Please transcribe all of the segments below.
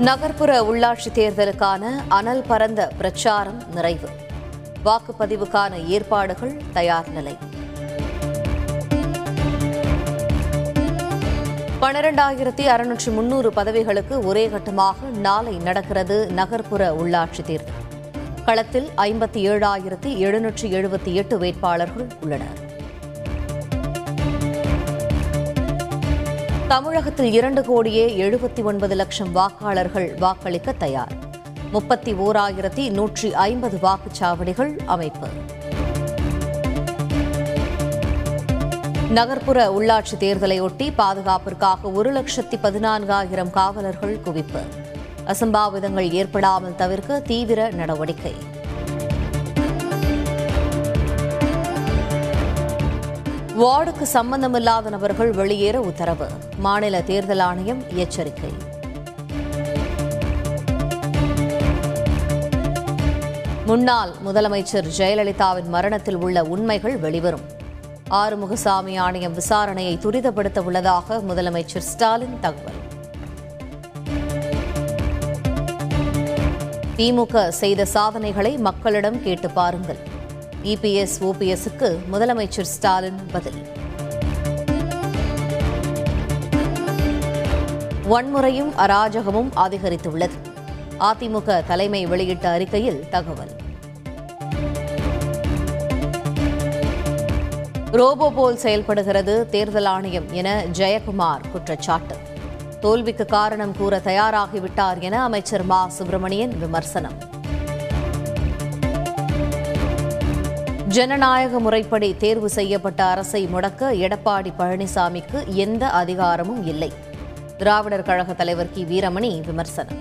நகர்ப்புற உள்ளாட்சி தேர்தலுக்கான அனல் பரந்த பிரச்சாரம் நிறைவு. வாக்குப்பதிவுக்கான ஏற்பாடுகள் தயார் நிலை. பனிரெண்டாயிரத்தி அறுநூற்று முன்னூறு பதவிகளுக்கு ஒரே கட்டமாக நாளை நடக்கிறது நகர்ப்புற உள்ளாட்சி தேர்தல். களத்தில் ஐம்பத்தி ஏழாயிரத்தி எழுநூற்றி எழுபத்தி எட்டு வேட்பாளர்கள் உள்ளனர். தமிழகத்தில் இரண்டு கோடியே எழுபத்தி ஒன்பது லட்சம் வாக்காளர்கள் வாக்களிக்க தயார். முப்பத்தி ஓராயிரத்தி நூற்றி ஐம்பது வாக்குச்சாவடிகள் அமைப்பு. நகர்ப்புற உள்ளாட்சி தேர்தலையொட்டி பாதுகாப்பிற்காக ஒரு லட்சத்தி பதினான்காயிரம் காவலர்கள் குவிப்பு. அசம்பாவிதங்கள் ஏற்படாமல் தவிர்க்க தீவிர நடவடிக்கை. வார்டுக்கு சம்பந்தமில்லாத நபர்கள் வெளியேற உத்தரவு. மாநில தேர்தல் ஆணையம் எச்சரிக்கை. முன்னாள் முதலமைச்சர் ஜெயலலிதாவின் மரணத்தில் உள்ள உண்மைகள் வெளிவரும். ஆறுமுகசாமி ஆணையம் விசாரணையை துரிதப்படுத்த உள்ளதாக முதலமைச்சர் ஸ்டாலின் தகவல். திமுக செய்த சாதனைகளை மக்களிடம் கேட்டு பாருங்கள். இபிஎஸ் ஓபிஎஸ்க்கு முதலமைச்சர் ஸ்டாலின் பதில். வன்முறையும் அராஜகமும் அதிகரித்துள்ளது. அதிமுக தலைமை வெளியிட்ட அறிக்கையில் தகவல். ரோபோ போல் செயல்படுகிறது தேர்தல் ஆணையம் என ஜெயக்குமார் குற்றச்சாட்டு. தோல்விக்கு காரணம் கூற தயாராகிவிட்டார் என அமைச்சர் மா. சுப்பிரமணியன் விமர்சனம். ஜனநாயக முறைப்படி தேர்வு செய்யப்பட்ட அரசை முடக்க எடப்பாடி பழனிசாமிக்கு எந்த அதிகாரமும் இல்லை. திராவிடர் கழக தலைவர் கி. வீரமணி விமர்சனம்.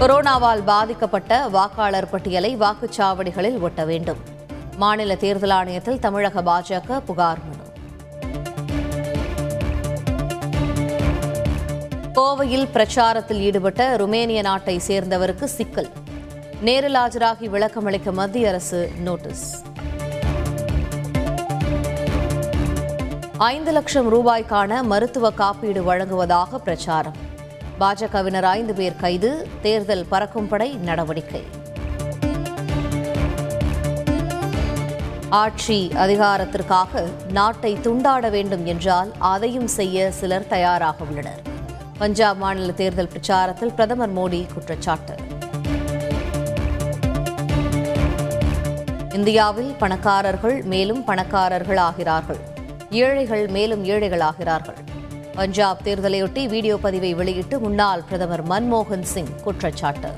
கொரோனாவால் பாதிக்கப்பட்ட வாக்காளர் பட்டியலை வாக்குச்சாவடிகளில் ஒட்ட வேண்டும். மாநில தேர்தல் ஆணையத்தில் தமிழக பாஜக புகார் மனு. கோவையில் பிரச்சாரத்தில் ஈடுபட்ட ருமேனிய நாட்டை சேர்ந்தவருக்கு சிக்கல். நேரில் ஆஜராகி விளக்கமளிக்க மத்திய அரசு நோட்டீஸ். ஐந்து லட்சம் ரூபாய்க்கான மருத்துவ காப்பீடு வழங்குவதாக பிரச்சாரம். பாஜகவினர் ஐந்து பேர் கைது தேர்தல் பறக்கும் படை நடவடிக்கை. ஆட்சி அதிகாரத்திற்காக நாட்டை துண்டாட வேண்டும் என்றால் அதையும் செய்ய சிலர் தயாராக உள்ளனர். பஞ்சாப் மாநில தேர்தல் பிரச்சாரத்தில் பிரதமர் மோடி குற்றச்சாட்டு. இந்தியாவில் பணக்காரர்கள் மேலும் பணக்காரர்கள் ஆகிறார்கள் ஏழைகள் மேலும் ஏழைகளாகிறார்கள். பஞ்சாப் தேர்தலையொட்டி வீடியோ பதிவை வெளியிட்டு முன்னாள் பிரதமர் மன்மோகன் சிங் குற்றச்சாட்டு.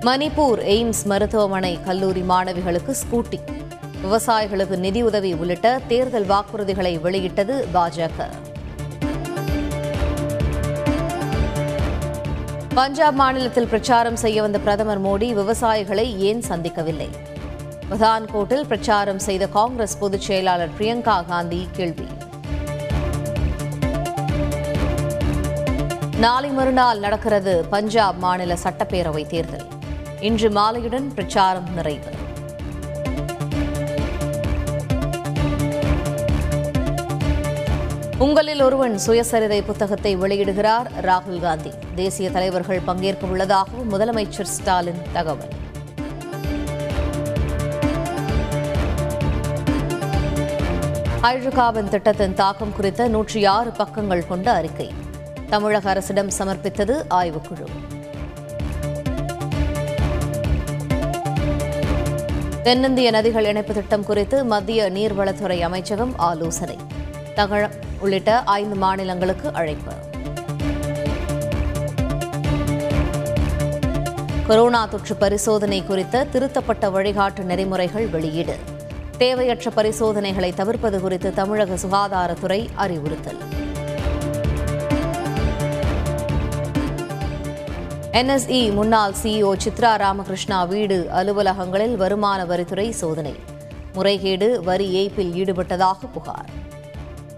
மணிப்பூர் எய்ம்ஸ் மருத்துவமனை கல்லூரி மாணவிகளுக்கு ஸ்கூட்டி. விவசாயிகளுக்கு நிதியுதவி உள்ளிட்ட தேர்தல் வாக்குறுதிகளை வெளியிட்டது பாஜக. பஞ்சாப் மாநிலத்தில் பிரச்சாரம் செய்ய வந்த பிரதமர் மோடி விவசாயிகளை ஏன் சந்திக்கவில்லை? பதான்கோட்டில் பிரச்சாரம் செய்த காங்கிரஸ் பொதுச் செயலாளர் பிரியங்கா காந்தி கேள்வி. நாளை மறுநாள் நடக்கிறது பஞ்சாப் மாநில சட்டப்பேரவை தேர்தல். இன்று மாலையுடன் பிரச்சாரம் நிறைவு. உங்களில் ஒருவன் சுயசரிதை புத்தகத்தை வெளியிடுகிறார் ராகுல் காந்தி. தேசிய தலைவர்கள் பங்கேற்க உள்ளதாகவும் முதலமைச்சர் ஸ்டாலின் தகவல். ஹைட்ரோகார்பன் திட்டத்தின் தாக்கம் குறித்த நூற்றி ஆறு பக்கங்கள் கொண்ட அறிக்கை. தமிழக அரசிடம் சமர்ப்பித்தது ஆய்வுக்குழு. தென்னிந்திய நதிகள் இணைப்பு திட்டம் குறித்து மத்திய நீர்வளத்துறை அமைச்சகம் ஆலோசனை. தகழ உள்ளிட்ட ஐந்து மாநிலங்களுக்கு அழைப்பு. கொரோனா தொற்று பரிசோதனை குறித்த திருத்தப்பட்ட வழிகாட்டு நெறிமுறைகள் வெளியீடு. தேவையற்ற பரிசோதனைகளை தவிர்ப்பது குறித்து தமிழக சுகாதாரத்துறை அறிவுறுத்தல். என்எஸ்இ முன்னாள் சிஇஓ சித்ரா ராமகிருஷ்ணா வீடு அலுவலகங்களில் வருமான வரித்துறை சோதனை. முறைகேடு வரி ஏய்ப்பில் ஈடுபட்டதாக புகார்.